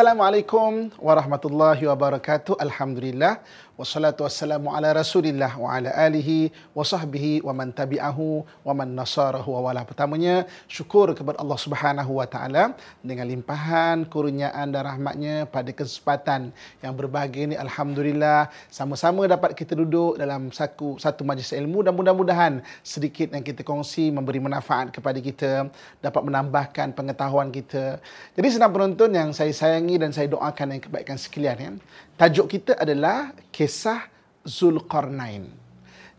Assalamualaikum warahmatullahi wabarakatuh. Alhamdulillah wassalatu wassalamu ala Rasulillah wa ala alihi wa sahbihi wa man tabi'ahu wa man nasarahu wa wala. Pertamanya syukur kepada Allah Subhanahu wa taala dengan limpahan kurniaan dan rahmatnya pada kesempatan yang berbahagia ini alhamdulillah sama-sama dapat kita duduk dalam satu satu majlis ilmu dan mudah-mudahan sedikit yang kita kongsi memberi manfaat kepada kita dapat menambahkan pengetahuan kita. Jadi senang penonton yang saya sayangi dan saya doakan yang kebaikan sekalian ya. Tajuk kita adalah kisah Zulkarnain.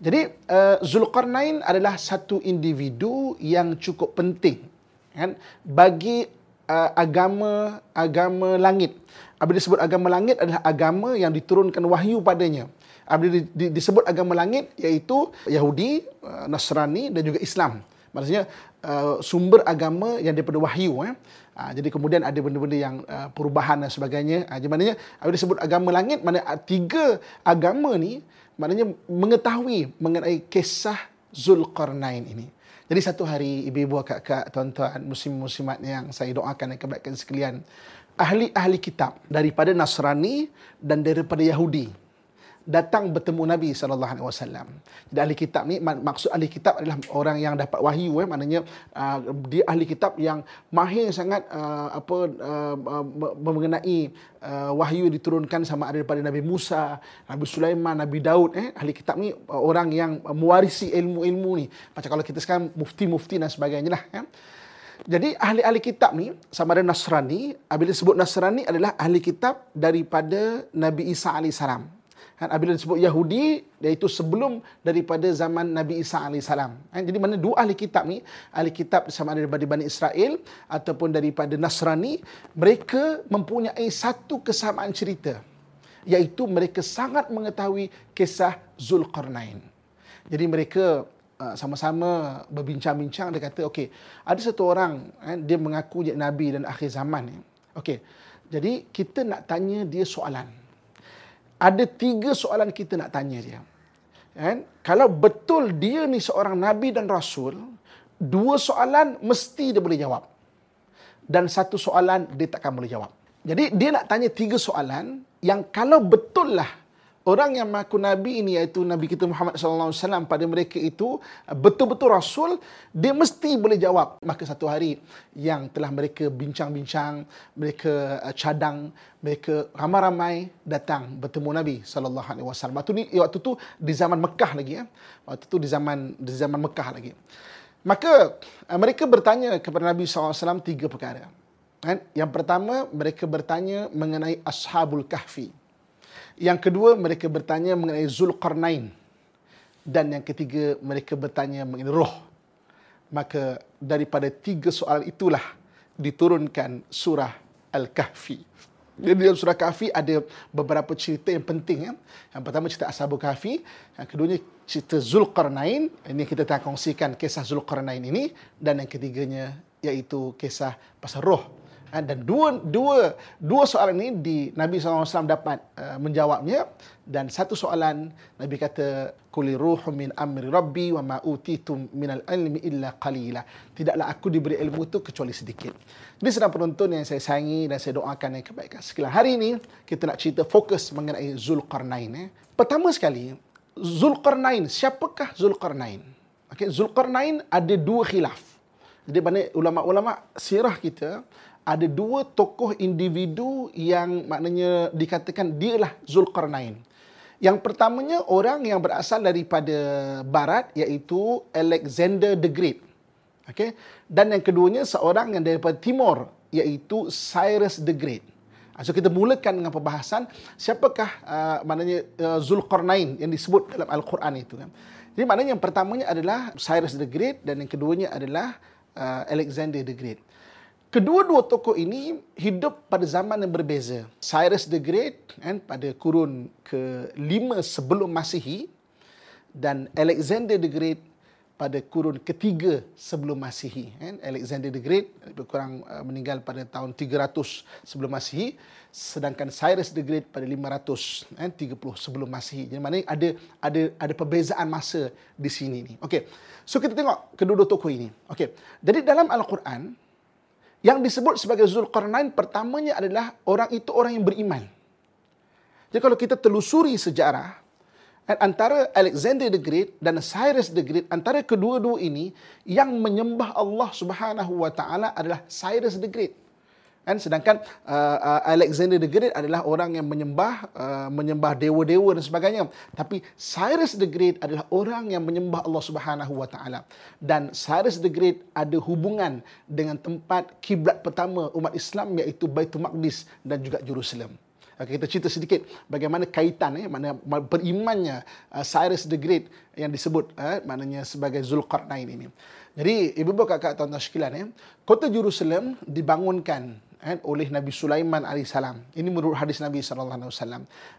Jadi uh, Zulkarnain adalah satu individu yang cukup penting kan bagi uh, agama agama langit. Apabila disebut agama langit adalah agama yang diturunkan wahyu padanya. Apabila disebut agama langit iaitu Yahudi, uh, Nasrani dan juga Islam. Maksudnya uh, sumber agama yang daripada wahyu eh. Uh, jadi kemudian ada benda-benda yang uh, perubahan dan sebagainya. Uh, jadi maknanya apabila disebut agama langit mana tiga agama ni maknanya mengetahui mengenai kisah Zulkarnain ini. Jadi satu hari ibu-ibu kakak tuan-tuan muslim-muslimat yang saya doakan dan kebaikan sekalian ahli-ahli kitab daripada Nasrani dan daripada Yahudi datang bertemu Nabi sallallahu alaihi wasallam. Jadi ahli kitab ni maksud ahli kitab adalah orang yang dapat wahyu eh maknanya uh, dia ahli kitab yang mahir sangat uh, apa uh, mengenai uh, wahyu diturunkan sama ada daripada Nabi Musa, Nabi Sulaiman, Nabi Daud eh ahli kitab ni uh, orang yang mewarisi ilmu-ilmu ni. Macam kalau kita sekarang mufti-mufti dan sebagainya lah ya. Jadi ahli-ahli kitab ni sama ada Nasrani, bila disebut Nasrani adalah ahli kitab daripada Nabi Isa alaihissalam. Kan apabila disebut Yahudi iaitu sebelum daripada zaman Nabi Isa AS. Kan? Jadi mana dua ahli kitab ni, ahli kitab sama ada daripada Bani Israel ataupun daripada Nasrani, mereka mempunyai satu kesamaan cerita. Iaitu mereka sangat mengetahui kisah Zulkarnain. Jadi mereka uh, sama-sama berbincang-bincang, dia kata, okey, ada satu orang, kan, dia mengaku jadi Nabi dan akhir zaman. Okey, jadi kita nak tanya dia soalan ada tiga soalan kita nak tanya dia. Kan? Kalau betul dia ni seorang Nabi dan Rasul, dua soalan mesti dia boleh jawab. Dan satu soalan dia takkan boleh jawab. Jadi dia nak tanya tiga soalan yang kalau betul lah orang yang mengaku nabi ini iaitu nabi kita Muhammad sallallahu alaihi wasallam pada mereka itu betul-betul rasul dia mesti boleh jawab. Maka satu hari yang telah mereka bincang-bincang mereka uh, cadang mereka ramai-ramai datang bertemu nabi sallallahu alaihi wasallam. Waktu ni waktu tu di zaman Mekah lagi ya waktu tu di zaman di zaman Mekah lagi. Maka uh, mereka bertanya kepada nabi sallallahu alaihi wasallam tiga perkara. Kan? Yang pertama mereka bertanya mengenai ashabul kahfi yang kedua, mereka bertanya mengenai Zulkarnain. Dan yang ketiga, mereka bertanya mengenai roh. Maka daripada tiga soalan itulah diturunkan surah Al-Kahfi. Jadi dalam surah Kahfi ada beberapa cerita yang penting. Ya. Yang pertama cerita Ashabul Kahfi. Yang keduanya cerita Zulkarnain. Ini kita akan kongsikan kisah Zulkarnain ini. Dan yang ketiganya iaitu kisah pasal roh dan dua dua dua soalan ini di Nabi SAW dapat uh, menjawabnya. Dan satu soalan Nabi kata kuli ruhu min amri rabbi wa ma utitum min al ilmi illa qalila. Tidaklah aku diberi ilmu itu kecuali sedikit. Ini sedang penonton yang saya sayangi dan saya doakan yang kebaikan. Sekalian hari ini kita nak cerita fokus mengenai Zulkarnain eh. pertama sekali Zulkarnain. Siapakah Zulkarnain? Okey Zulkarnain ada dua khilaf. Jadi banyak ulama-ulama sirah kita ada dua tokoh individu yang maknanya dikatakan dialah Zulkarnain. Yang pertamanya orang yang berasal daripada barat iaitu Alexander the Great. Okay? Dan yang keduanya seorang yang daripada timur iaitu Cyrus the Great. Ah, so kita mulakan dengan perbahasan siapakah uh, maknanya uh, Zulkarnain yang disebut dalam Al-Quran itu kan. Jadi maknanya yang pertamanya adalah Cyrus the Great dan yang keduanya adalah uh, Alexander the Great. Kedua-dua tokoh ini hidup pada zaman yang berbeza. Cyrus the Great kan, pada kurun ke-5 sebelum Masihi dan Alexander the Great pada kurun ketiga sebelum Masihi. Kan. Alexander the Great lebih kurang uh, meninggal pada tahun 300 sebelum Masihi sedangkan Cyrus the Great pada 500 kan, 30 sebelum Masihi. Jadi maknanya ada ada ada perbezaan masa di sini ni. Okey. So kita tengok kedua-dua tokoh ini. Okey. Jadi dalam Al-Quran Yang disebut sebagai Zulkarnain pertamanya adalah orang itu orang yang beriman. Jadi kalau kita telusuri sejarah antara Alexander the Great dan Cyrus the Great antara kedua-dua ini yang menyembah Allah Subhanahu wa taala adalah Cyrus the Great. Kan sedangkan uh, uh, Alexander the Great adalah orang yang menyembah uh, menyembah dewa-dewa dan sebagainya. Tapi Cyrus the Great adalah orang yang menyembah Allah Subhanahu wa taala. Dan Cyrus the Great ada hubungan dengan tempat kiblat pertama umat Islam iaitu Baitul Maqdis dan juga Jerusalem. Okay, kita cerita sedikit bagaimana kaitan eh mana berimannya uh, Cyrus the Great yang disebut eh, maknanya sebagai Zulkarnain ini. Jadi ibu-ibu kakak tuan-tuan sekalian eh, kota Jerusalem dibangunkan eh, oleh Nabi Sulaiman AS. Ini menurut hadis Nabi SAW.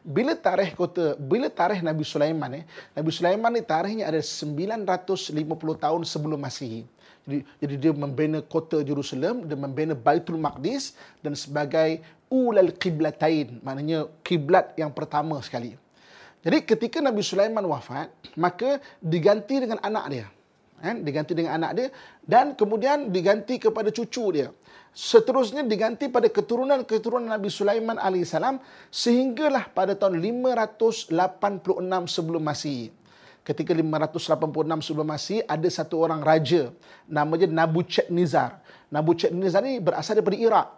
Bila tarikh kota, bila tarikh Nabi Sulaiman, eh, Nabi Sulaiman ni tarikhnya ada 950 tahun sebelum Masihi. Jadi, jadi dia membina kota Jerusalem, dia membina Baitul Maqdis dan sebagai ulal qiblatain, maknanya kiblat yang pertama sekali. Jadi ketika Nabi Sulaiman wafat, maka diganti dengan anak dia. Kan? Diganti dengan anak dia dan kemudian diganti kepada cucu dia seterusnya diganti pada keturunan-keturunan Nabi Sulaiman AS sehinggalah pada tahun 586 sebelum Masihi. Ketika 586 sebelum Masihi ada satu orang raja namanya Nabucodonosor. Nabucodonosor ini berasal daripada Iraq.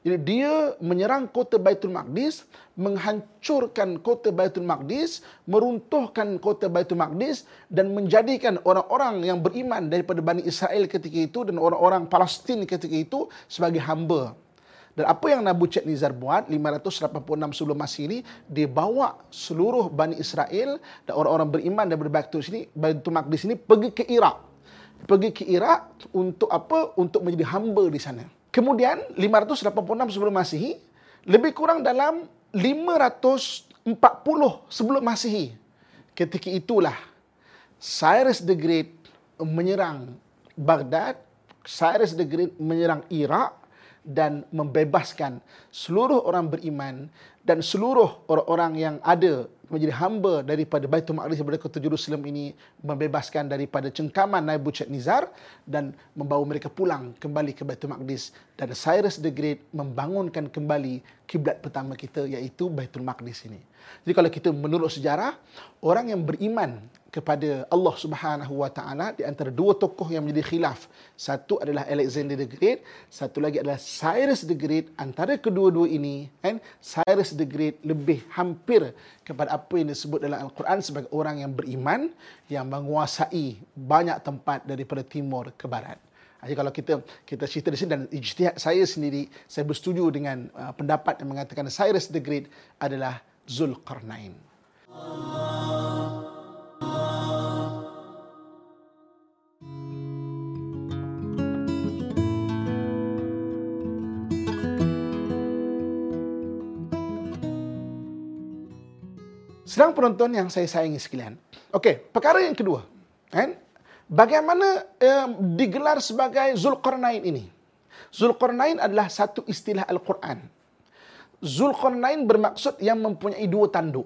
Jadi dia menyerang kota Baitul Maqdis, menghancurkan kota Baitul Maqdis, meruntuhkan kota Baitul Maqdis dan menjadikan orang-orang yang beriman daripada Bani Israel ketika itu dan orang-orang Palestin ketika itu sebagai hamba. Dan apa yang Nabucodonosor buat 586 sebelum Masihi ini dia bawa seluruh Bani Israel dan orang-orang beriman daripada Baitul sini Baitul Maqdis ini pergi ke Iraq. Pergi ke Iraq untuk apa? Untuk menjadi hamba di sana. Kemudian 586 sebelum Masihi lebih kurang dalam 540 sebelum Masihi. Ketika itulah Cyrus the Great menyerang Baghdad, Cyrus the Great menyerang Iraq dan membebaskan seluruh orang beriman dan seluruh orang-orang yang ada menjadi hamba daripada Baitul Maqdis daripada kota Jerusalem ini membebaskan daripada cengkaman Nebuchadnezzar dan membawa mereka pulang kembali ke Baitul Maqdis dan Cyrus the Great membangunkan kembali kiblat pertama kita iaitu Baitul Maqdis ini. Jadi kalau kita menurut sejarah orang yang beriman kepada Allah Subhanahu Wa Taala di antara dua tokoh yang menjadi khilaf. Satu adalah Alexander the Great, satu lagi adalah Cyrus the Great. Antara kedua-dua ini, kan, Cyrus the Great lebih hampir kepada apa yang disebut dalam Al-Quran sebagai orang yang beriman yang menguasai banyak tempat daripada timur ke barat. Jadi kalau kita kita cerita di sini dan ijtihad saya sendiri, saya bersetuju dengan uh, pendapat yang mengatakan Cyrus the Great adalah Zulkarnain. Sedang penonton yang saya sayangi sekalian. Okey, perkara yang kedua. Kan? Bagaimana eh, digelar sebagai Zulkarnain ini? Zulkarnain adalah satu istilah Al-Quran. Zulkarnain bermaksud yang mempunyai dua tanduk.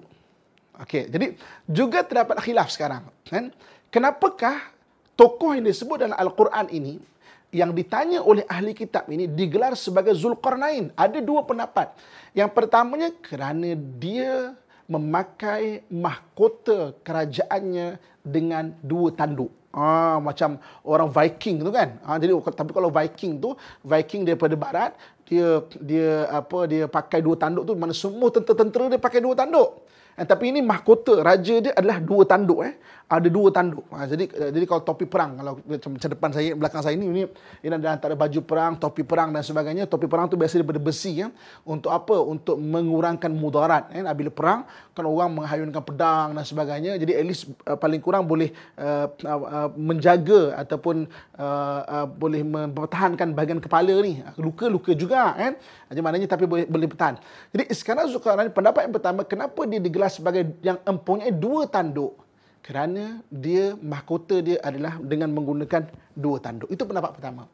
Okey, jadi juga terdapat khilaf sekarang. Kan? Kenapakah tokoh yang disebut dalam Al-Quran ini yang ditanya oleh ahli kitab ini digelar sebagai Zulkarnain? Ada dua pendapat. Yang pertamanya kerana dia memakai mahkota kerajaannya dengan dua tanduk. Ah, macam orang Viking tu kan. Ah, jadi tapi kalau Viking tu, Viking daripada barat, dia dia apa dia pakai dua tanduk tu mana semua tentera-tentera dia pakai dua tanduk. Eh, tapi ini mahkota raja dia adalah dua tanduk eh. Ada dua tanduk. Ha, jadi jadi kalau topi perang kalau macam, depan saya belakang saya ini ini ini ada antara baju perang, topi perang dan sebagainya. Topi perang tu biasa daripada besi ya. Untuk apa? Untuk mengurangkan mudarat eh. Bila perang kan orang menghayunkan pedang dan sebagainya. Jadi at least uh, paling kurang boleh uh, uh, menjaga ataupun uh, uh, boleh mempertahankan bahagian kepala ni. Luka-luka juga kan. Jadi maknanya tapi boleh boleh bertahan. Jadi sekarang Zulkarnain pendapat yang pertama kenapa dia digelar sebagai yang mempunyai dua tanduk kerana dia mahkota dia adalah dengan menggunakan dua tanduk. Itu pendapat pertama.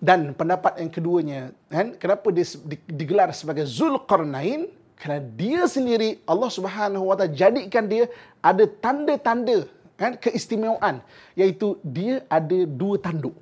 Dan pendapat yang keduanya, kan, kenapa dia digelar sebagai Zulkarnain? Kerana dia sendiri Allah Subhanahu Wa Taala jadikan dia ada tanda-tanda kan keistimewaan iaitu dia ada dua tanduk.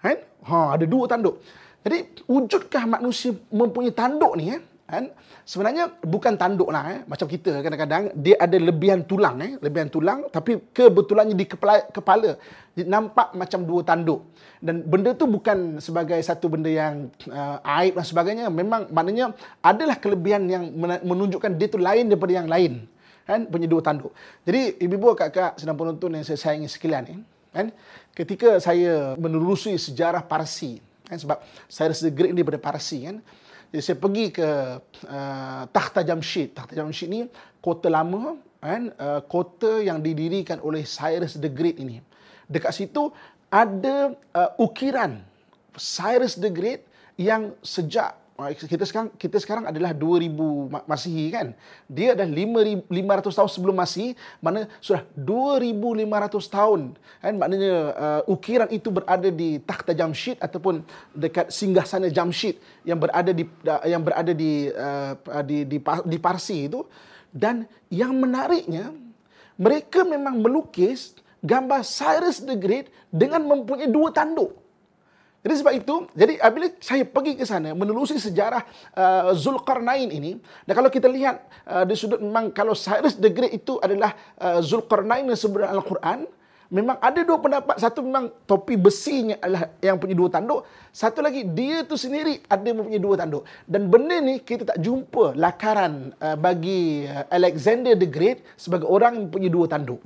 Kan? Ha, ada dua tanduk. Jadi wujudkah manusia mempunyai tanduk ni eh? Kan sebenarnya bukan tanduk lah eh. macam kita kadang-kadang dia ada lebihan tulang eh. Lebihan tulang tapi kebetulannya di kepala kepala nampak macam dua tanduk. Dan benda tu bukan sebagai satu benda yang uh, aib dan sebagainya. Memang maknanya adalah kelebihan yang menunjukkan dia tu lain daripada yang lain. Kan punya dua tanduk. Jadi ibu-ibu kakak sedang penonton yang saya sayangi sekalian eh. Kan ketika saya menelusuri sejarah Parsi kan sebab saya rasa great ni daripada Parsi kan jadi saya pergi ke uh, Takhta Jamshid. Takhta Jamshid ni kota lama kan uh, kota yang didirikan oleh Cyrus the Great ini. Dekat situ ada uh, ukiran Cyrus the Great yang sejak kita sekarang kita sekarang adalah 2000 Masihi kan. Dia dah 5500 tahun sebelum Masihi, mana sudah 2500 tahun kan maknanya uh, ukiran itu berada di Takhta Jamshid ataupun dekat singgasana Jamshid yang berada di yang berada di, uh, di di di Parsi itu dan yang menariknya mereka memang melukis gambar Cyrus the Great dengan mempunyai dua tanduk. Jadi sebab itu, jadi apabila saya pergi ke sana menelusuri sejarah uh, Zulkarnain ini, dan kalau kita lihat uh, di sudut memang kalau Cyrus the Great itu adalah uh, Zulkarnain yang dalam Al-Quran, memang ada dua pendapat. Satu memang topi besinya adalah yang punya dua tanduk. Satu lagi dia tu sendiri ada mempunyai dua tanduk. Dan benda ni kita tak jumpa lakaran uh, bagi uh, Alexander the Great sebagai orang yang punya dua tanduk.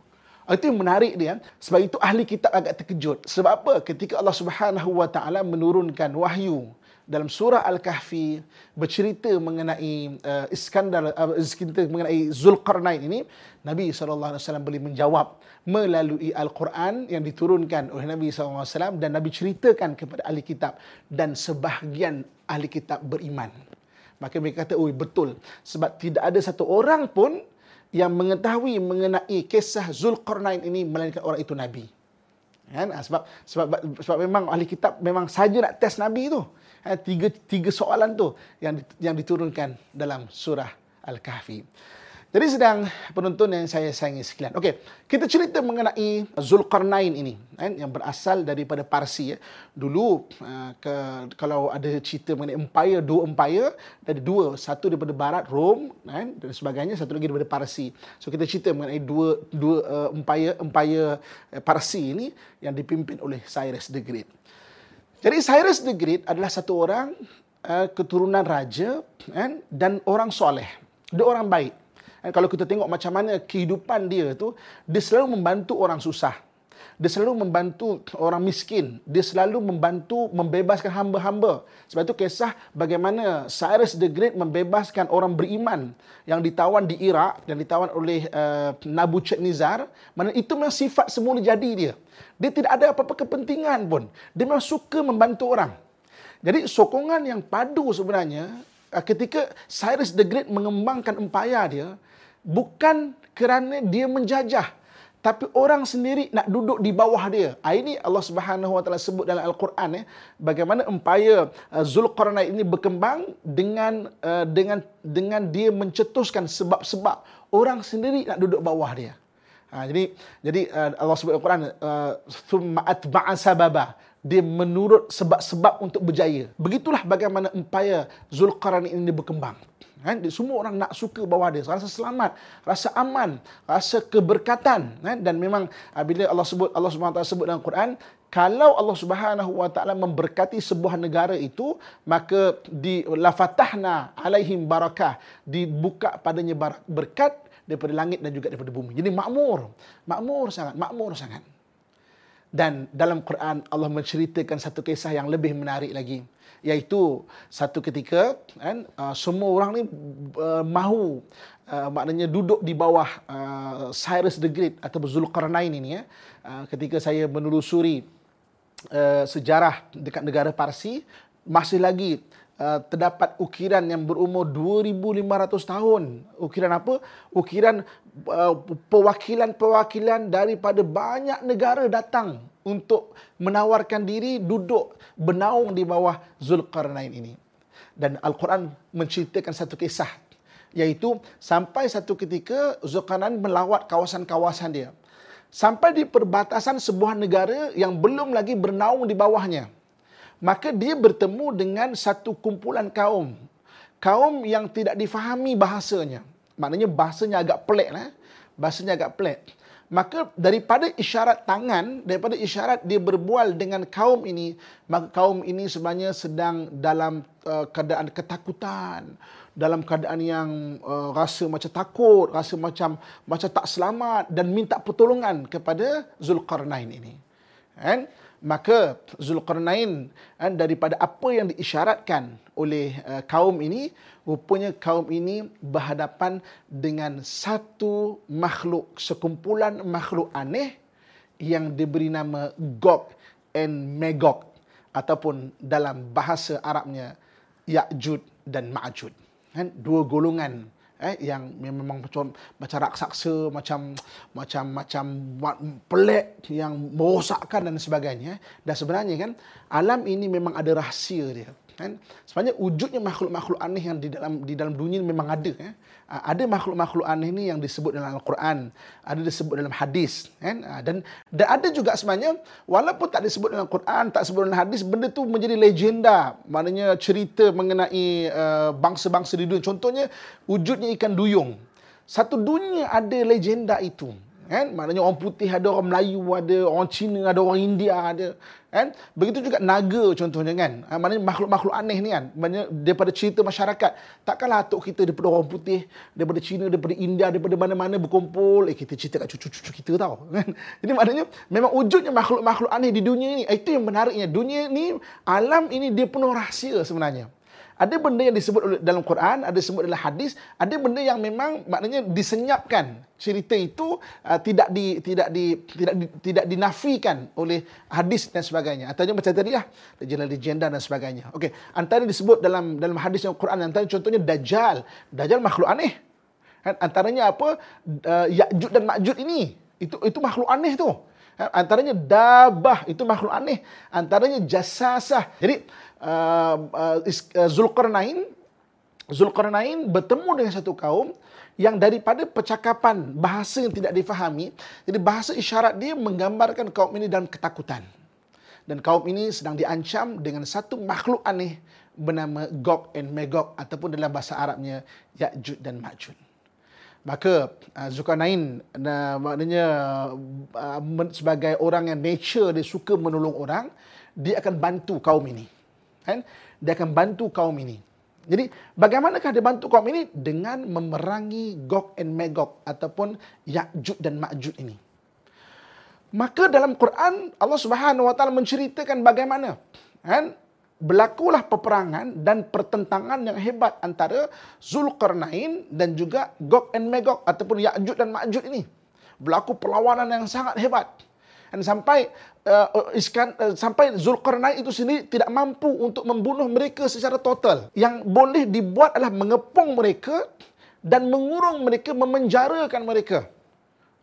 Itu yang menarik dia. Sebab itu ahli kitab agak terkejut. Sebab apa? Ketika Allah Subhanahu Wa Taala menurunkan wahyu dalam surah Al-Kahfi bercerita mengenai uh, Iskandar uh, cerita mengenai Zulkarnain ini Nabi sallallahu alaihi wasallam boleh menjawab melalui Al-Quran yang diturunkan oleh Nabi sallallahu alaihi wasallam dan Nabi ceritakan kepada ahli kitab dan sebahagian ahli kitab beriman. Maka mereka kata, "Oh, betul." Sebab tidak ada satu orang pun yang mengetahui mengenai kisah Zulkarnain ini melainkan orang itu nabi. Kan? Sebab sebab sebab memang ahli kitab memang saja nak test nabi tu. Ha, tiga tiga soalan tu yang yang diturunkan dalam surah Al-Kahfi. Jadi sedang penonton yang saya sayangi sekalian. Okey, kita cerita mengenai Zulkarnain ini kan yang berasal daripada Parsi ya. Dulu uh, ke, kalau ada cerita mengenai empire, dua empire, ada dua, satu daripada barat Rom kan dan sebagainya, satu lagi daripada Parsi. So kita cerita mengenai dua dua uh, empire empire uh, Parsi ini yang dipimpin oleh Cyrus the Great. Jadi Cyrus the Great adalah satu orang uh, keturunan raja kan dan orang soleh. Dia orang baik. Dan kalau kita tengok macam mana kehidupan dia tu, dia selalu membantu orang susah. Dia selalu membantu orang miskin. Dia selalu membantu membebaskan hamba-hamba. Sebab itu kisah bagaimana Cyrus the Great membebaskan orang beriman yang ditawan di Iraq, yang ditawan oleh uh, Nabucodonosor. Mana itu memang sifat semula jadi dia. Dia tidak ada apa-apa kepentingan pun. Dia memang suka membantu orang. Jadi sokongan yang padu sebenarnya uh, ketika Cyrus the Great mengembangkan empayar dia, bukan kerana dia menjajah tapi orang sendiri nak duduk di bawah dia. Ah, ini Allah Subhanahu Wa Taala sebut dalam Al-Quran ya, bagaimana empayar uh, Zulkarnain ini berkembang dengan uh, dengan dengan dia mencetuskan sebab-sebab orang sendiri nak duduk bawah dia. Ha, jadi jadi Allah sebut Al-Quran thumma uh, atba'a sababa dia menurut sebab-sebab untuk berjaya. Begitulah bagaimana empayar Zulkarnain ini berkembang. Kan? Semua orang nak suka bawah dia. Rasa selamat, rasa aman, rasa keberkatan. Kan? Dan memang ah, bila Allah sebut Allah Taala sebut dalam Quran, kalau Allah Subhanahu Wa Taala memberkati sebuah negara itu, maka di lafatahna alaihim barakah, dibuka padanya berkat daripada langit dan juga daripada bumi. Jadi makmur, makmur sangat, makmur sangat. Dan dalam Quran Allah menceritakan satu kisah yang lebih menarik lagi. Iaitu satu ketika kan uh, semua orang ni uh, mahu uh, maknanya duduk di bawah uh, Cyrus the Great atau Zulkarnain ini ya. Uh, ketika saya menelusuri uh, sejarah dekat negara Parsi masih lagi Uh, terdapat ukiran yang berumur 2500 tahun. Ukiran apa? Ukiran uh, perwakilan-perwakilan daripada banyak negara datang untuk menawarkan diri duduk bernaung di bawah Zulkarnain ini. Dan Al-Quran menceritakan satu kisah iaitu sampai satu ketika Zulkarnain melawat kawasan-kawasan dia. Sampai di perbatasan sebuah negara yang belum lagi bernaung di bawahnya. Maka dia bertemu dengan satu kumpulan kaum. Kaum yang tidak difahami bahasanya. Maknanya bahasanya agak pelik lah. Bahasanya agak pelik. Maka daripada isyarat tangan, daripada isyarat dia berbual dengan kaum ini, maka kaum ini sebenarnya sedang dalam uh, keadaan ketakutan, dalam keadaan yang uh, rasa macam takut, rasa macam macam tak selamat dan minta pertolongan kepada Zulkarnain ini. Kan? Maka Zulkarnain kan, daripada apa yang diisyaratkan oleh uh, kaum ini, rupanya kaum ini berhadapan dengan satu makhluk, sekumpulan makhluk aneh yang diberi nama Gog and Magog ataupun dalam bahasa Arabnya Ya'jud dan Ma'jud. Kan? Dua golongan eh, yang memang macam macam raksasa, macam macam macam pelik yang merosakkan dan sebagainya. Dan sebenarnya kan alam ini memang ada rahsia dia kan? Sebenarnya wujudnya makhluk-makhluk aneh yang di dalam di dalam dunia memang ada ah, ada makhluk-makhluk aneh ni yang disebut dalam al-Quran ada disebut dalam hadis kan? Ah, dan dan ada juga sebenarnya walaupun tak disebut dalam Quran tak disebut dalam hadis benda tu menjadi legenda. Maknanya cerita mengenai uh, bangsa-bangsa di dunia. Contohnya wujudnya ikan duyung. Satu dunia ada legenda itu kan? Maknanya orang putih ada orang Melayu ada orang Cina ada orang India ada. Kan? Begitu juga naga contohnya kan? Ha, maknanya makhluk-makhluk aneh ni kan? Maknanya daripada cerita masyarakat takkanlah atuk kita daripada orang putih daripada Cina daripada India daripada mana-mana berkumpul. Eh kita cerita kat cucu-cucu kita tau kan? Jadi maknanya memang wujudnya makhluk-makhluk aneh di dunia ni itu yang menariknya. Dunia ni alam ini dia penuh rahsia sebenarnya ada benda yang disebut dalam Quran, ada disebut dalam hadis, ada benda yang memang maknanya disenyapkan. Cerita itu uh, tidak di tidak di tidak di, tidak dinafikan oleh hadis dan sebagainya. Atau macam tadi lah, legenda-legenda dan sebagainya. Okey, antara disebut dalam dalam hadis yang Quran antara contohnya dajjal. Dajjal makhluk aneh. Kan antaranya apa? Uh, Ya'juj dan Ma'juj ini. Itu itu makhluk aneh tu. Kan? Antaranya dabah itu makhluk aneh. Antaranya jasasah. Jadi uh, uh, uh, Zulkarnain Zulkarnain bertemu dengan satu kaum yang daripada percakapan bahasa yang tidak difahami jadi bahasa isyarat dia menggambarkan kaum ini dalam ketakutan. Dan kaum ini sedang diancam dengan satu makhluk aneh bernama Gog and Magog ataupun dalam bahasa Arabnya Ya'jud dan Ma'jud. Maka uh, Zulkarnain uh, maknanya uh, sebagai orang yang nature dia suka menolong orang dia akan bantu kaum ini kan dia akan bantu kaum ini. Jadi bagaimanakah dia bantu kaum ini? Dengan memerangi Gog and Magog ataupun Ya'juj dan Ma'juj ini. Maka dalam Quran Allah Subhanahu wa taala menceritakan bagaimana kan berlakulah peperangan dan pertentangan yang hebat antara Zulkarnain dan juga Gog and Magog ataupun Ya'juj dan Ma'juj ini. Berlaku perlawanan yang sangat hebat dan sampai uh, iskan uh, sampai Zulkarnain itu sendiri tidak mampu untuk membunuh mereka secara total. Yang boleh dibuat adalah mengepung mereka dan mengurung mereka, memenjarakan mereka.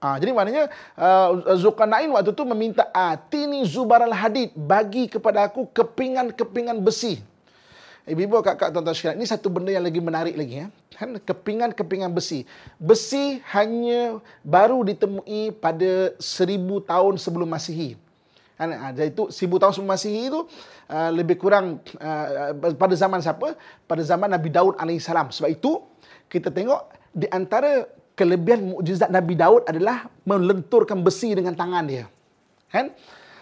Ha, jadi maknanya uh, Zulkarnain waktu itu meminta atini zubaral hadid bagi kepada aku kepingan-kepingan besi. Ibu-ibu, kakak, tuan-tuan sekalian, ini satu benda yang lagi menarik lagi ya. Kan kepingan-kepingan besi. Besi hanya baru ditemui pada seribu tahun sebelum Masihi. Kan ha, jadi itu seribu tahun sebelum Masihi itu uh, lebih kurang uh, pada zaman siapa? Pada zaman Nabi Daud alaihissalam. Sebab itu kita tengok di antara kelebihan mukjizat Nabi Daud adalah melenturkan besi dengan tangan dia. Kan?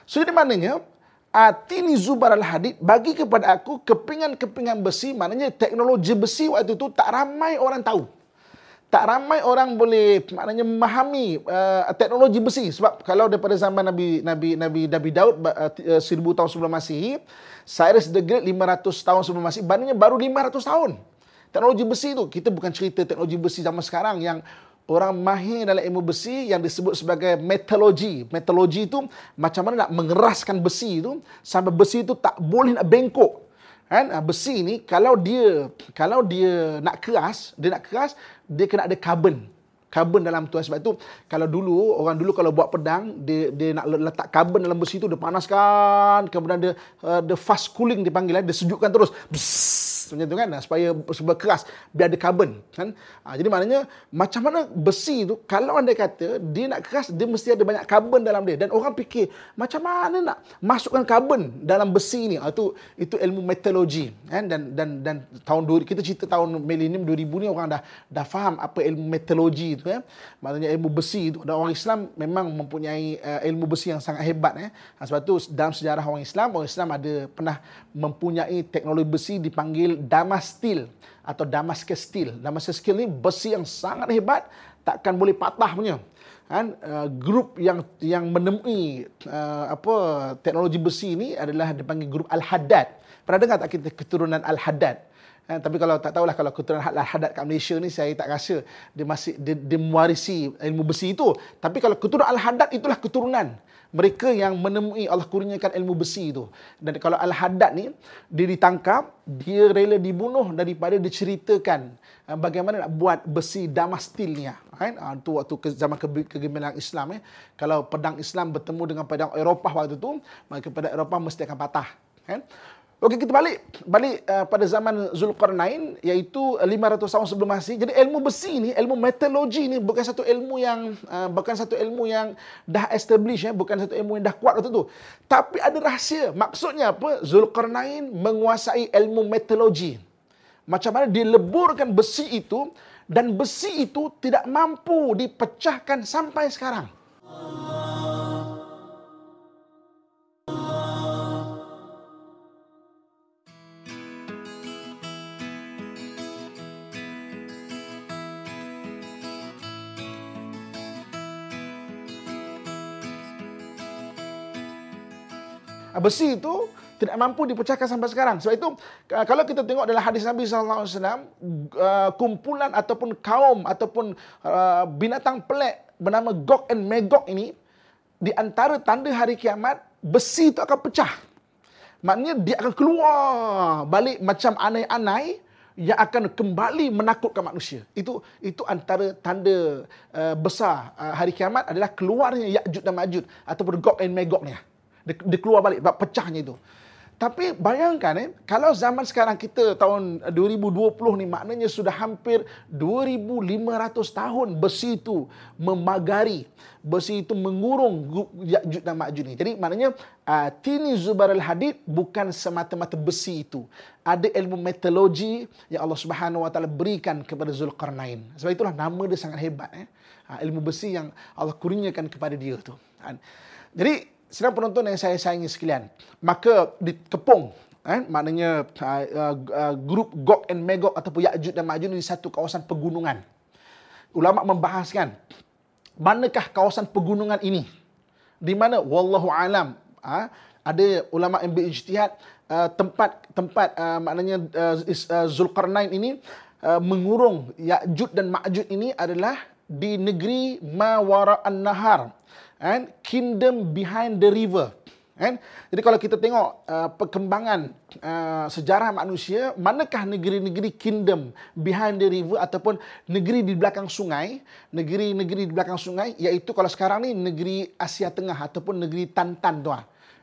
So jadi maknanya Atini zubar al-hadid bagi kepada aku kepingan-kepingan besi maknanya teknologi besi waktu itu tak ramai orang tahu. Tak ramai orang boleh maknanya memahami uh, teknologi besi sebab kalau daripada zaman Nabi Nabi Nabi Nabi Daud uh, 1000 tahun sebelum Masihi, Cyrus the Great 500 tahun sebelum Masihi, maknanya baru 500 tahun. Teknologi besi itu kita bukan cerita teknologi besi zaman sekarang yang orang mahir dalam ilmu besi yang disebut sebagai metalogi. Metalogi itu macam mana nak mengeraskan besi itu sampai besi itu tak boleh nak bengkok. Kan? Ah, besi ni kalau dia kalau dia nak keras, dia nak keras, dia kena ada karbon. Karbon dalam tu sebab itu kalau dulu orang dulu kalau buat pedang dia dia nak letak karbon dalam besi tu dia panaskan kemudian dia uh, dia fast cooling dipanggil eh, dia sejukkan terus. Bzzz macam tu kan supaya berkeras biar ada karbon kan? Ha, jadi maknanya macam mana besi tu kalau anda kata dia nak keras dia mesti ada banyak karbon dalam dia. Dan orang fikir macam mana nak masukkan karbon dalam besi ni? Ha, itu itu ilmu metallurgi kan? Dan dan dan tahun kita cerita tahun milenium 2000 ni orang dah dah faham apa ilmu metallurgi tu ya maknanya ilmu besi tu dan orang Islam memang mempunyai uh, ilmu besi yang sangat hebat eh. Ha, sebab tu dalam sejarah orang Islam orang Islam ada pernah mempunyai teknologi besi dipanggil Damas Steel atau Damascus Steel. Damascus Steel ni besi yang sangat hebat, takkan boleh patah punya. Kan? Uh, grup yang yang menemui uh, apa teknologi besi ini adalah dipanggil grup Al-Haddad. Pernah dengar tak kita keturunan Al-Haddad? Eh, tapi kalau tak tahulah kalau keturunan Al-Haddad kat Malaysia ni saya tak rasa dia masih dia, dia mewarisi ilmu besi itu. Tapi kalau keturunan Al-Haddad itulah keturunan mereka yang menemui Allah kurniakan ilmu besi itu. Dan kalau Al-Haddad ni, dia ditangkap, dia rela dibunuh daripada diceritakan uh, bagaimana nak buat besi damastil ni. Kan? Itu waktu ke zaman kegemilangan Islam. Eh. Kalau pedang Islam bertemu dengan pedang Eropah waktu itu, maka pedang Eropah mesti akan patah. Kan? Okey kita balik balik uh, pada zaman Zulkarnain iaitu 500 tahun sebelum Masih. Jadi ilmu besi ni, ilmu metallurgi ni bukan satu ilmu yang uh, bukan satu ilmu yang dah establish ya, bukan satu ilmu yang dah kuat waktu tu. Tapi ada rahsia. Maksudnya apa? Zulkarnain menguasai ilmu metallurgi. Macam mana dia leburkan besi itu dan besi itu tidak mampu dipecahkan sampai sekarang. Ah, besi itu tidak mampu dipecahkan sampai sekarang. Sebab itu ah, kalau kita tengok dalam hadis Nabi wasallam ah, kumpulan ataupun kaum ataupun binatang pelik bernama Gog and Magog ini di antara tanda hari kiamat besi itu akan pecah. Maknanya dia akan keluar balik macam anai-anai yang akan kembali menakutkan manusia. Itu itu antara tanda uh, besar uh, hari kiamat adalah keluarnya Ya'juj dan Ma'juj ataupun Gog and Magog ni. Dia, dia keluar balik, sebab pecahnya itu. Tapi bayangkan eh, kalau zaman sekarang kita tahun 2020 ni maknanya sudah hampir 2500 tahun besi itu memagari, besi itu mengurung Ya'juj dan Ma'juj ni. Jadi maknanya uh, Tini Zubar al-Hadid bukan semata-mata besi itu. Ada ilmu metallurgi yang Allah Subhanahu Wa Taala berikan kepada Zulkarnain. Sebab itulah nama dia sangat hebat eh. Uh, ilmu besi yang Allah kurniakan kepada dia tu. Uh, jadi sedang penonton yang saya sayangi sekalian, maka dikepung eh, maknanya uh, uh, grup Gog and Magog ataupun Ya'juj dan Ma'juj di satu kawasan pegunungan. Ulama membahaskan manakah kawasan pegunungan ini? Di mana wallahu alam uh, ada ulama yang berijtihad uh, tempat tempat uh, maknanya uh, uh, Zulkarnain ini uh, mengurung Ya'juj dan Ma'juj ini adalah di negeri Mawara an-Nahar and kingdom behind the river. Kan jadi kalau kita tengok uh, perkembangan uh, sejarah manusia manakah negeri-negeri kingdom behind the river ataupun negeri di belakang sungai negeri-negeri di belakang sungai iaitu kalau sekarang ni negeri Asia Tengah ataupun negeri Tantan tu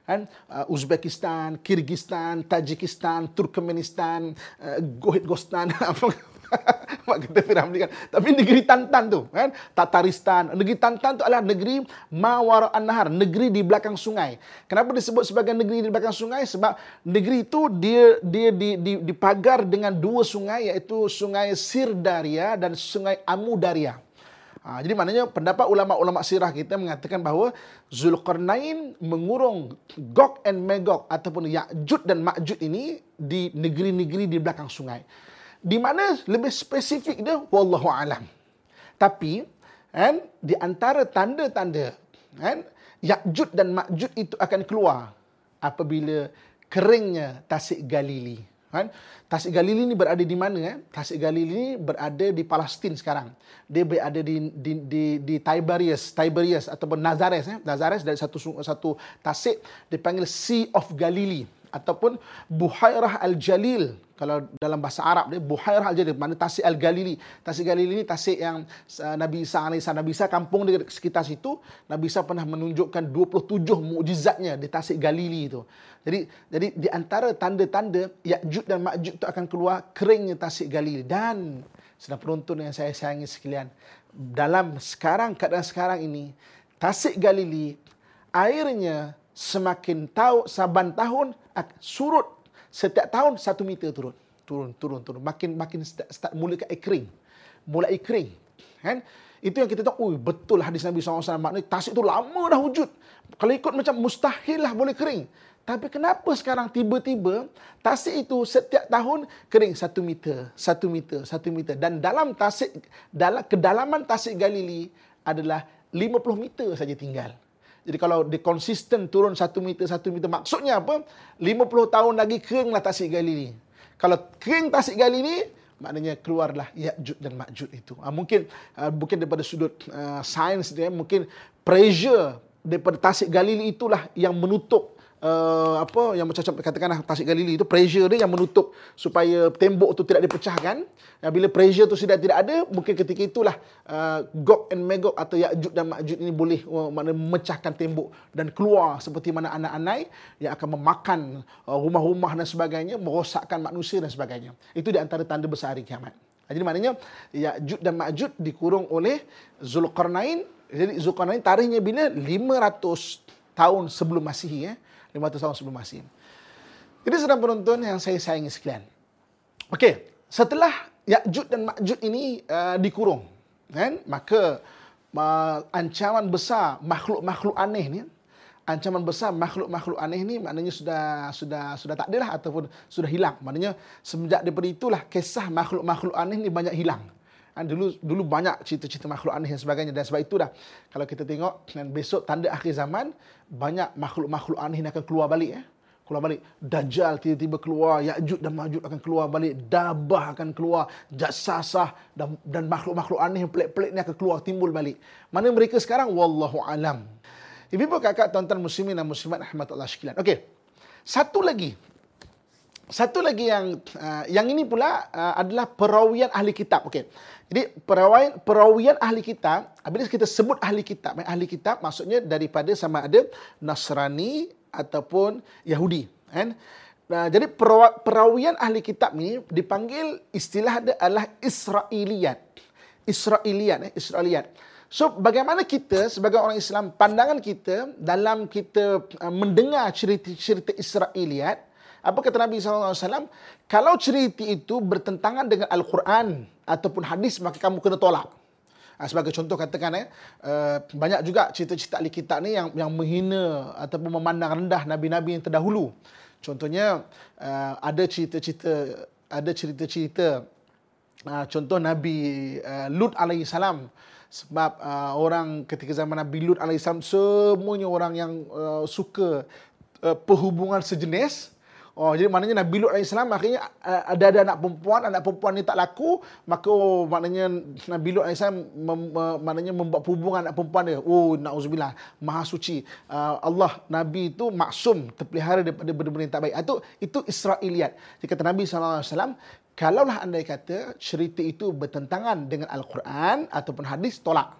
kan uh, Uzbekistan, Kyrgyzstan, Tajikistan, Turkmenistan, uh, Gohit-Gostan Mak kata Firamli kan. Tapi negeri Tantan tu kan. Tataristan. Negeri Tantan tu adalah negeri Mawar An-Nahar. Negeri di belakang sungai. Kenapa disebut sebagai negeri di belakang sungai? Sebab negeri itu dia dia di, di, dipagar dengan dua sungai iaitu sungai Sirdaria dan sungai Amudaria. Ha, jadi maknanya pendapat ulama-ulama sirah kita mengatakan bahawa Zulkarnain mengurung Gog and Magog ataupun Ya'jud dan Ma'jud ini di negeri-negeri di belakang sungai di mana lebih spesifik dia? Wallahu alam. Tapi kan di antara tanda-tanda kan Ya'juj dan Ma'juj itu akan keluar apabila keringnya Tasik Galili kan. Tasik Galili ini berada di mana kan Tasik Galili ini berada di Palestin sekarang. Dia berada di di di, di Tiberias Tiberias ataupun Nazares eh? Nazares dari satu satu tasik dipanggil Sea of Galilee ataupun Buhairah Al-Jalil. Kalau dalam bahasa Arab dia Buhairah Al-Jalil mana tasik Al-Galili. Tasik Galili ni tasik yang uh, Nabi Isa alaihi Nabi Isa kampung di sekitar situ. Nabi Isa pernah menunjukkan 27 mukjizatnya di tasik Galili itu jadi jadi di antara tanda-tanda Ya'juj dan Ma'juj itu akan keluar keringnya tasik Galili. Dan sedang penonton yang saya sayangi sekalian dalam sekarang keadaan sekarang ini tasik Galili airnya semakin tahu saban tahun surut. Setiap tahun satu meter turun. Turun turun turun. Makin makin start, start mula ke kering mulai kering kan? Itu yang kita tahu oh betul hadis Nabi SAW maknanya tasik itu lama dah wujud. Kalau ikut macam mustahil lah boleh kering. Tapi kenapa sekarang tiba-tiba tasik itu setiap tahun kering? Satu meter, satu meter, satu meter. Dan dalam tasik, dalam kedalaman tasik Galili adalah 50 meter saja tinggal. Jadi kalau dia konsisten turun satu meter, satu meter, maksudnya apa? 50 tahun lagi keringlah tasik Galili. Kalau kering tasik Galili, maknanya keluarlah Ya'jud dan Ma'jud itu. Uh, mungkin uh, mungkin daripada sudut uh, sains dia, mungkin pressure daripada tasik Galili itulah yang menutup uh, apa yang macam katakanlah tasik Galili itu pressure dia yang menutup supaya tembok tu tidak dipecahkan. Ya, bila pressure tu sudah tidak ada, mungkin ketika itulah uh, Gog and Magog atau Ya'juj dan Ma'juj ini boleh uh, mana memecahkan tembok dan keluar seperti mana anak anai yang akan memakan uh, rumah-rumah dan sebagainya, merosakkan manusia dan sebagainya. Itu di antara tanda besar hari kiamat. Jadi maknanya Ya'juj dan Ma'juj dikurung oleh Zulkarnain. Jadi Zulkarnain tarikhnya bila 500 tahun sebelum Masihi ya. 500 tahun sebelum Masih. Jadi sedang penonton yang saya sayangi sekalian. Okey, setelah Ya'juj dan Ma'juj ini uh, dikurung, kan? Maka uh, ancaman besar makhluk-makhluk aneh ni ancaman besar makhluk-makhluk aneh ni maknanya sudah sudah sudah tak ada lah ataupun sudah hilang. Maknanya semenjak daripada itulah kisah makhluk-makhluk aneh ni banyak hilang. Ha, dulu dulu banyak cerita-cerita makhluk aneh dan sebagainya. Dan sebab itu dah kalau kita tengok dan besok tanda akhir zaman banyak makhluk-makhluk aneh akan keluar balik eh. Keluar balik. Dajjal tiba-tiba keluar ya'juj dan ma'juj akan keluar balik dabah akan keluar jasasah dan dan makhluk-makhluk aneh yang pelik-pelik ni akan keluar timbul balik. Mana mereka sekarang? Wallahu alam. Ibu kakak tuan-tuan muslimin dan muslimat rahmatullah sekalian. Okey. Satu lagi satu lagi yang uh, yang ini pula uh, adalah perawian ahli kitab. Okey. Jadi perawian perawian ahli kitab, apabila kita sebut ahli kitab, ahli kitab maksudnya daripada sama ada Nasrani ataupun Yahudi, kan? Nah, jadi perawian ahli kitab ini dipanggil istilah dia adalah Israiliyat. Israiliyat, eh? Israiliyat. So, bagaimana kita sebagai orang Islam, pandangan kita dalam kita uh, mendengar cerita-cerita Israiliyat, apa kata Nabi SAW? Kalau cerita itu bertentangan dengan Al-Quran ataupun hadis, maka kamu kena tolak. Ha, sebagai contoh katakan eh, uh, banyak juga cerita-cerita ahli kitab ni yang yang menghina ataupun memandang rendah nabi-nabi yang terdahulu. Contohnya uh, ada cerita-cerita ada cerita-cerita uh, contoh Nabi Lut alaihi salam sebab uh, orang ketika zaman Nabi Lut alaihi salam semuanya orang yang uh, suka uh, perhubungan sejenis Oh, jadi maknanya Nabi Lut AS akhirnya uh, ada ada anak perempuan, anak perempuan ni tak laku, maka oh, maknanya Nabi Lut AS mem, maknanya membuat hubungan anak perempuan dia. Oh, na'udzubillah, maha suci. Uh, Allah, Nabi itu maksum, terpelihara daripada benda-benda yang tak baik. Itu, itu Israeliat. Jadi kata Nabi SAW, kalaulah anda kata cerita itu bertentangan dengan Al-Quran ataupun hadis, tolak.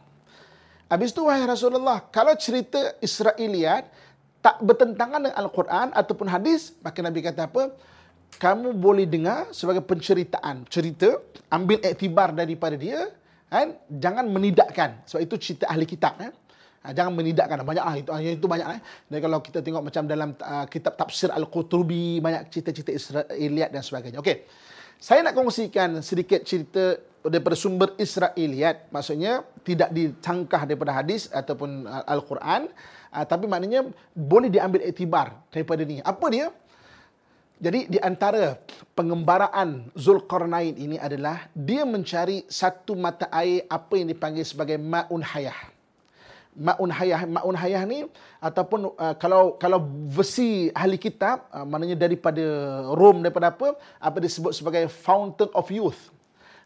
Habis itu, wahai Rasulullah, kalau cerita Israeliat, tak bertentangan dengan Al-Quran ataupun hadis, maka Nabi kata apa? Kamu boleh dengar sebagai penceritaan. Cerita, ambil iktibar daripada dia, kan? jangan menidakkan. Sebab itu cerita ahli kitab. Kan? Jangan menidakkan. Banyak lah. Itu, itu banyak. Eh? Dan kalau kita tengok macam dalam uh, kitab tafsir Al-Qutubi, banyak cerita-cerita Israeliat dan sebagainya. Okey. Saya nak kongsikan sedikit cerita daripada sumber Israeliat. Maksudnya, tidak dicangkah daripada hadis ataupun Al-Quran. Uh, tapi maknanya boleh diambil iktibar daripada ni. Apa dia? Jadi di antara pengembaraan Zulkarnain ini adalah dia mencari satu mata air apa yang dipanggil sebagai ma'un hayah. Ma'un hayah, ma'un hayah ni ataupun uh, kalau kalau versi ahli kitab uh, maknanya daripada Rom daripada apa apa disebut sebagai fountain of youth.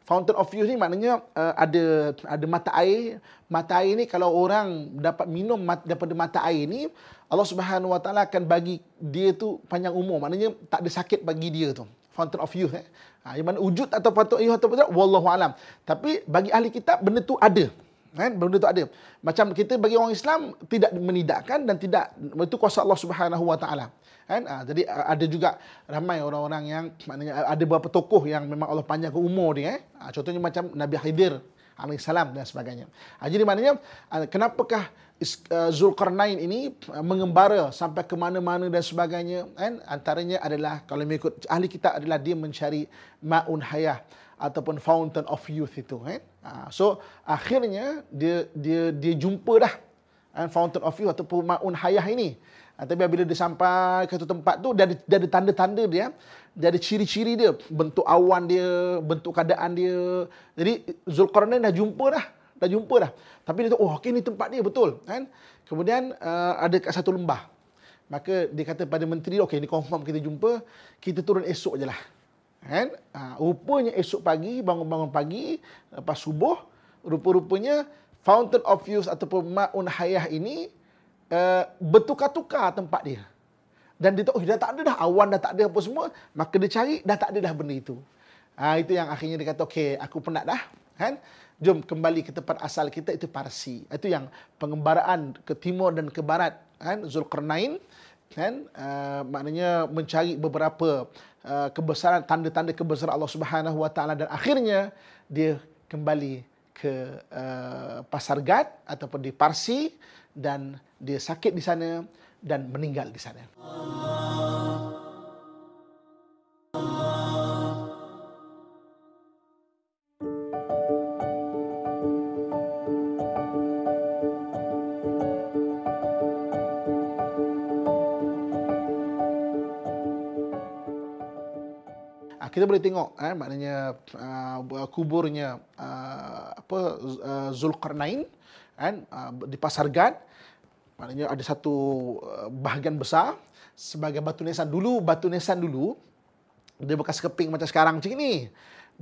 Fountain of youth ni maknanya uh, ada ada mata air. Mata air ni kalau orang dapat minum mat, daripada mata air ni, Allah Subhanahu Wa Taala akan bagi dia tu panjang umur. Maknanya tak ada sakit bagi dia tu. Fountain of youth eh. Ha, yang mana wujud atau of youth atau tidak, wallahu alam. Tapi bagi ahli kitab benda tu ada. Kan? Benda tu ada. Macam kita bagi orang Islam tidak menidakkan dan tidak itu kuasa Allah Subhanahu Wa Taala. Kan? Ha, jadi ada juga ramai orang-orang yang maknanya ada beberapa tokoh yang memang Allah panjangkan umur dia. Eh? Ha, contohnya macam Nabi Khidir alaihissalam dan sebagainya. Ha, jadi maknanya kenapakah Zulkarnain ini mengembara sampai ke mana-mana dan sebagainya kan antaranya adalah kalau mengikut ahli kita adalah dia mencari maun hayah ataupun fountain of youth itu kan Ha, so akhirnya dia dia dia jumpa dah kan, fountain of youth ataupun maun hayah ini. Ha, tapi bila dia sampai ke satu tempat tu dia ada, dia ada tanda-tanda dia, dia ada ciri-ciri dia, bentuk awan dia, bentuk keadaan dia. Jadi Zulkarnain dah jumpa dah, dah jumpa dah. Tapi dia tu oh okey ni tempat dia betul kan. Kemudian uh, ada kat satu lembah. Maka dia kata pada menteri, okey ni confirm kita jumpa, kita turun esok je lah. Kan? Ha, rupanya esok pagi, bangun-bangun pagi, lepas subuh, rupa-rupanya Fountain of Youth ataupun Ma'un Hayah ini uh, bertukar-tukar tempat dia. Dan dia tahu, oh, dah tak ada dah, awan dah tak ada apa semua. Maka dia cari, dah tak ada dah benda itu. Ha, itu yang akhirnya dia kata, okey, aku penat dah. Kan? Jom kembali ke tempat asal kita, itu Parsi. Itu yang pengembaraan ke timur dan ke barat. Kan? Zulkarnain. Kan? Uh, maknanya mencari beberapa Uh, kebesaran tanda-tanda kebesaran Allah Subhanahu Wa Taala dan akhirnya dia kembali ke uh, Pasar Gad ataupun di Parsi dan dia sakit di sana dan meninggal di sana. kita boleh tengok eh maknanya uh, kuburnya uh, apa uh, Zulkarnain kan? Di Pasar Gad maknanya ada satu uh, bahagian besar. Sebagai batu nisan dulu batu nisan dulu dia bekas keping macam sekarang macam ni.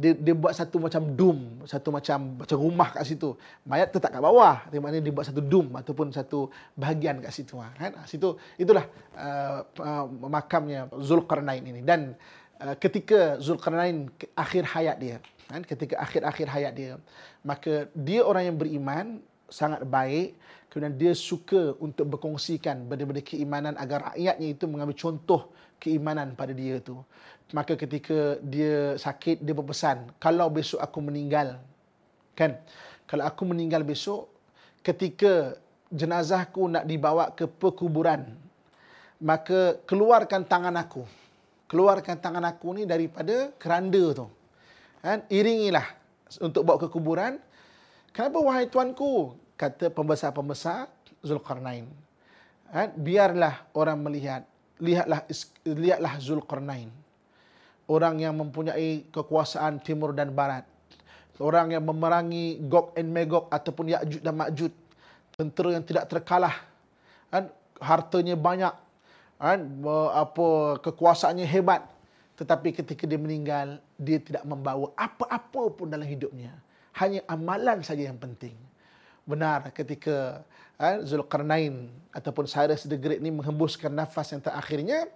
Dia, dia buat satu macam dom satu macam macam rumah kat situ. Mayat tetap kat bawah tapi maknanya dia buat satu dom ataupun satu bahagian kat situ kan? Situ itulah uh, uh, makamnya Zulkarnain ini. Dan Uh, ketika Zulkarnain akhir hayat dia kan? Ketika akhir-akhir hayat dia maka dia orang yang beriman sangat baik kemudian dia suka untuk berkongsikan benda-benda keimanan agar rakyatnya itu mengambil contoh keimanan pada dia tu maka ketika dia sakit dia berpesan kalau besok aku meninggal kan kalau aku meninggal besok ketika jenazahku nak dibawa ke perkuburan maka keluarkan tangan aku keluarkan tangan aku ni daripada keranda tu. Kan? Iringilah untuk bawa ke kuburan. Kenapa wahai tuanku? Kata pembesar-pembesar Zulkarnain. Kan? Biarlah orang melihat. Lihatlah lihatlah Zulkarnain. Orang yang mempunyai kekuasaan timur dan barat. Orang yang memerangi Gog and Magog ataupun Ya'jud dan Ma'jud. Tentera yang tidak terkalah. Kan? Hartanya banyak kan apa kekuasaannya hebat tetapi ketika dia meninggal dia tidak membawa apa-apa pun dalam hidupnya hanya amalan saja yang penting. Benar ketika kan, Zulkarnain ataupun Cyrus the Great ni menghembuskan nafas yang terakhirnya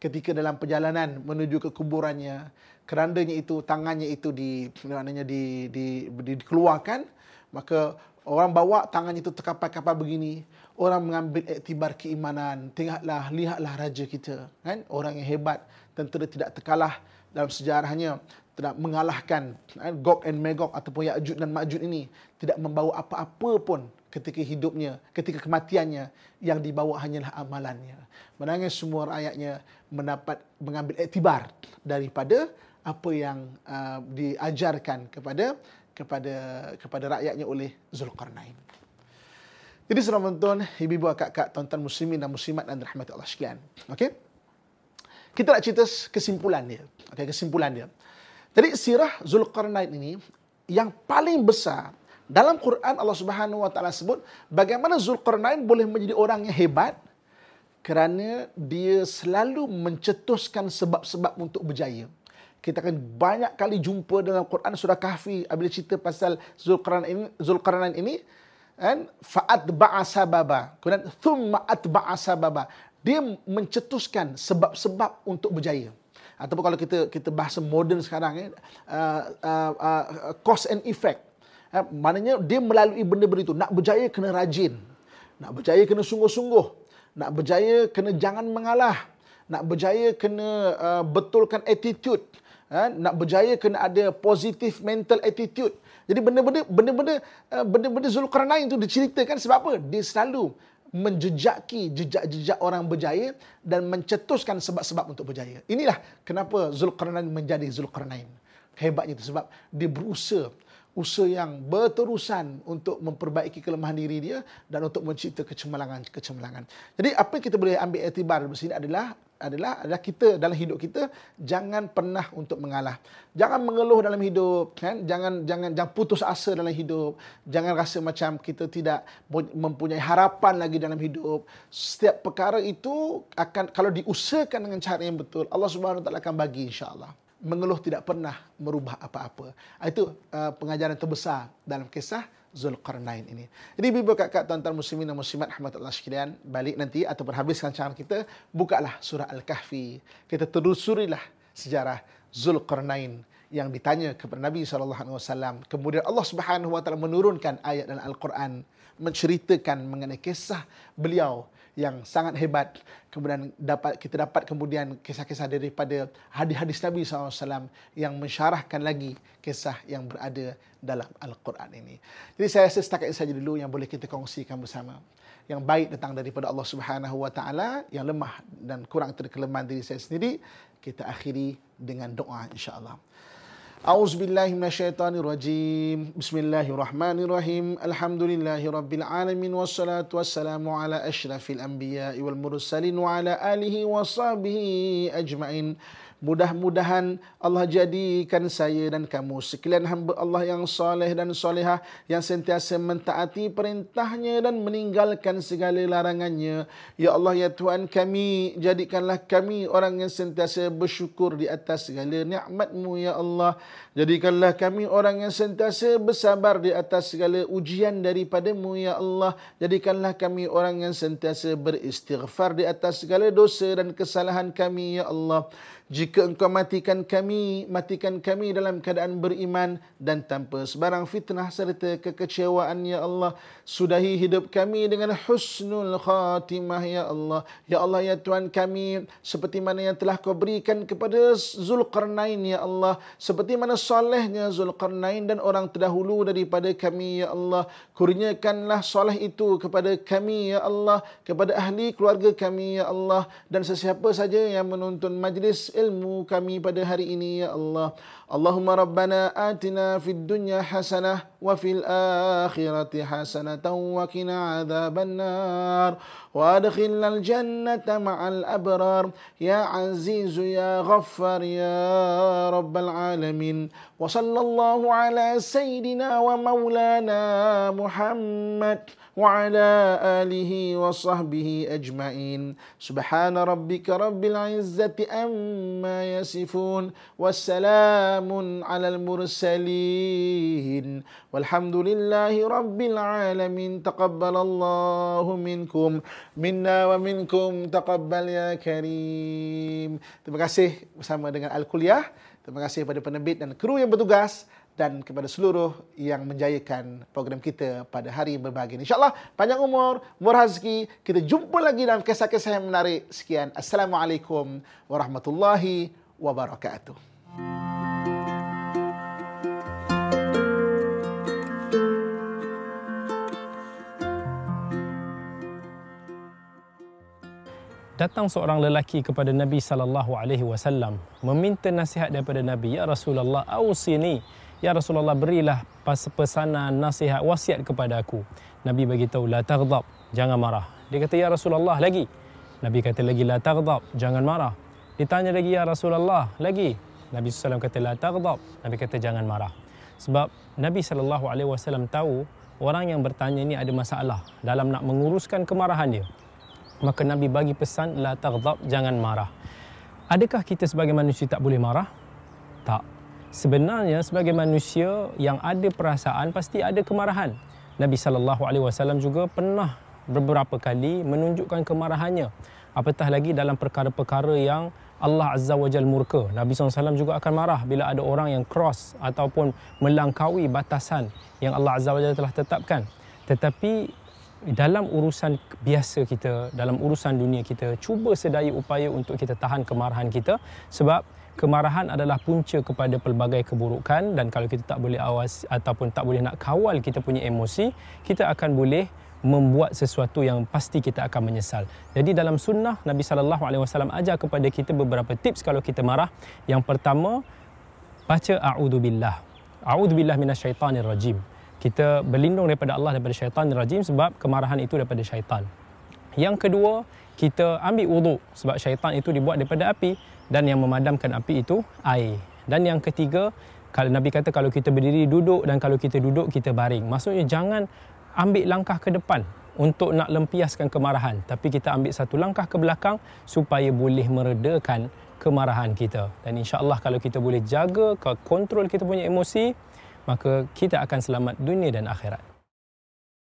ketika dalam perjalanan menuju ke kuburannya kerandanya itu tangannya itu di maknanya di, di, di, dikeluarkan maka orang bawa tangannya itu terkapar-kapar begini orang mengambil iktibar keimanan tengoklah lihatlah raja kita kan? Orang yang hebat tentera tidak terkalah dalam sejarahnya tidak mengalahkan kan? Gog and Magog ataupun Ya'juj dan Ma'juj ini tidak membawa apa-apa pun ketika hidupnya ketika kematiannya yang dibawa hanyalah amalannya menangis semua rakyatnya mendapat mengambil iktibar daripada apa yang uh, diajarkan kepada kepada kepada rakyatnya oleh Zulkarnain. Jadi saudara menonton, ibu-ibu, kakak, tuan-tuan muslimin dan muslimat dan rahmat Allah sekalian. Okey? Kita nak cerita kesimpulan dia. Okey, kesimpulan dia. Jadi sirah Zulkarnain ini yang paling besar dalam Quran Allah Subhanahu Wa Taala sebut bagaimana Zulkarnain boleh menjadi orang yang hebat kerana dia selalu mencetuskan sebab-sebab untuk berjaya. kita akan banyak kali jumpa dalam Quran surah Kahfi apabila cerita pasal Zulkarnain ini, Zulkarnain ini kan? Fa'at ba'asa baba kemudian thumma atba'a sababa. Dia mencetuskan sebab-sebab untuk berjaya ataupun kalau kita kita bahasa moden sekarang eh uh, uh, uh, cause and effect. Uh, maknanya dia melalui benda-benda itu. Nak berjaya kena rajin. Nak berjaya kena sungguh-sungguh. Nak berjaya kena jangan mengalah. Nak berjaya kena uh, betulkan attitude. Uh, nak berjaya kena ada positive mental attitude. Jadi benda-benda benda-benda uh, benda-benda Zulkarnain itu diceritakan sebab apa? Dia selalu menjejaki jejak-jejak orang berjaya dan mencetuskan sebab-sebab untuk berjaya. Inilah kenapa Zulkarnain menjadi Zulkarnain. Hebatnya itu sebab dia berusaha usaha yang berterusan untuk memperbaiki kelemahan diri dia dan untuk mencipta kecemerlangan-kecemerlangan. Jadi apa yang kita boleh ambil iktibar di sini adalah adalah adalah kita dalam hidup kita jangan pernah untuk mengalah. Jangan mengeluh dalam hidup, kan? Jangan jangan jangan putus asa dalam hidup. Jangan rasa macam kita tidak mempunyai harapan lagi dalam hidup. Setiap perkara itu akan kalau diusahakan dengan cara yang betul, Allah Subhanahu Wa Taala akan bagi insya-Allah mengeluh tidak pernah merubah apa-apa. Itu uh, pengajaran terbesar dalam kisah Zulkarnain ini. Jadi bibi kakak tuan-tuan muslimin dan muslimat rahmatullah sekalian, balik nanti atau berhabiskan cara kita, bukalah surah Al-Kahfi. Kita telusurilah sejarah Zulkarnain yang ditanya kepada Nabi SAW. Kemudian Allah Subhanahu Wa Taala menurunkan ayat dalam Al-Quran menceritakan mengenai kisah beliau yang sangat hebat. Kemudian dapat kita dapat kemudian kisah-kisah daripada hadis-hadis Nabi SAW yang mensyarahkan lagi kisah yang berada dalam Al-Quran ini. Jadi saya rasa setakat ini saja dulu yang boleh kita kongsikan bersama. Yang baik datang daripada Allah Subhanahu Wa Taala, yang lemah dan kurang terkelemahan diri saya sendiri, kita akhiri dengan doa insya-Allah. أعوذ بالله من الشيطان الرجيم. بسم الله الرحمن الرحيم. الحمد لله رب العالمين والصلاة والسلام على أشرف الأنبياء والمرسلين وعلى آله وصحبه أجمعين. Mudah-mudahan Allah jadikan saya dan kamu sekalian hamba Allah yang soleh dan solehah yang sentiasa mentaati perintahnya dan meninggalkan segala larangannya. Ya Allah ya Tuhan kami jadikanlah kami orang yang sentiasa bersyukur di atas segala nikmatmu ya Allah. Jadikanlah kami orang yang sentiasa bersabar di atas segala ujian daripadamu ya Allah. Jadikanlah kami orang yang sentiasa beristighfar di atas segala dosa dan kesalahan kami ya Allah. Jika engkau matikan kami, matikan kami dalam keadaan beriman dan tanpa sebarang fitnah serta kekecewaan, Ya Allah. Sudahi hidup kami dengan husnul khatimah, Ya Allah. Ya Allah, Ya Tuhan kami, seperti mana yang telah kau berikan kepada Zulkarnain, Ya Allah. Seperti mana solehnya Zulkarnain dan orang terdahulu daripada kami, Ya Allah. Kurniakanlah soleh itu kepada kami, Ya Allah. Kepada ahli keluarga kami, Ya Allah. Dan sesiapa saja yang menuntun majlis ilmu kami pada hari ini ya Allah. اللهم ربنا آتنا في الدنيا حسنة وفي الآخرة حسنة وقنا عذاب النار. وأدخلنا الجنة مع الأبرار. يا عزيز يا غفار يا رب العالمين. وصلى الله على سيدنا ومولانا محمد وعلى آله وصحبه أجمعين. سبحان ربك رب العزة أما يصفون. والسلام salamun على المرسلين والحمد لله رب العالمين تقبل الله منكم منا ومنكم تقبل يا Terima kasih bersama dengan Al-Kuliah. Terima kasih kepada penerbit dan kru yang bertugas dan kepada seluruh yang menjayakan program kita pada hari berbahagia. InsyaAllah panjang umur, murah rezeki. Kita jumpa lagi dalam kisah-kisah yang menarik. Sekian. Assalamualaikum warahmatullahi wabarakatuh. Datang seorang lelaki kepada Nabi sallallahu alaihi wasallam meminta nasihat daripada Nabi, "Ya Rasulullah, ausini Ya Rasulullah berilah pesanan, nasihat, wasiat kepada aku. Nabi bagi tahu la taghdab, jangan marah. Dia kata ya Rasulullah lagi. Nabi kata lagi la taghdab, jangan marah. Ditanya lagi ya Rasulullah lagi. Nabi SAW kata la taghdab. Nabi kata jangan marah. Sebab Nabi SAW tahu orang yang bertanya ini ada masalah dalam nak menguruskan kemarahan dia. Maka Nabi bagi pesan la taghdab, jangan marah. Adakah kita sebagai manusia tak boleh marah? Tak. Sebenarnya sebagai manusia yang ada perasaan pasti ada kemarahan. Nabi sallallahu alaihi wasallam juga pernah beberapa kali menunjukkan kemarahannya. Apatah lagi dalam perkara-perkara yang Allah Azza wa Jal murka. Nabi SAW juga akan marah bila ada orang yang cross ataupun melangkaui batasan yang Allah Azza wa Jal telah tetapkan. Tetapi dalam urusan biasa kita, dalam urusan dunia kita, cuba sedaya upaya untuk kita tahan kemarahan kita sebab kemarahan adalah punca kepada pelbagai keburukan dan kalau kita tak boleh awas ataupun tak boleh nak kawal kita punya emosi, kita akan boleh membuat sesuatu yang pasti kita akan menyesal. Jadi dalam sunnah Nabi sallallahu alaihi wasallam ajar kepada kita beberapa tips kalau kita marah. Yang pertama baca a'udzubillah. A'udzubillah minasyaitanir rajim. Kita berlindung daripada Allah daripada syaitanir rajim sebab kemarahan itu daripada syaitan. Yang kedua, kita ambil wuduk sebab syaitan itu dibuat daripada api dan yang memadamkan api itu air. Dan yang ketiga, kalau Nabi kata kalau kita berdiri duduk dan kalau kita duduk kita baring. Maksudnya jangan ambil langkah ke depan untuk nak lempiaskan kemarahan tapi kita ambil satu langkah ke belakang supaya boleh meredakan kemarahan kita dan insya-Allah kalau kita boleh jaga kontrol kita punya emosi maka kita akan selamat dunia dan akhirat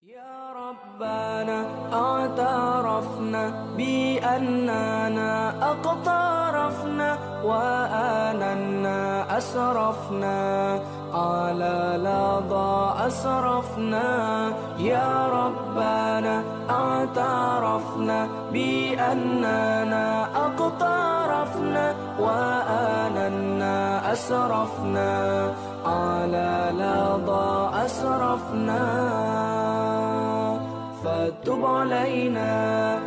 ya rabbana a'tarafna bi annana aqtarafna wa ananna asrafna على لظى أسرفنا يا ربنا اعترفنا بأننا أقترفنا وآننا أسرفنا على لظى أسرفنا فتب علينا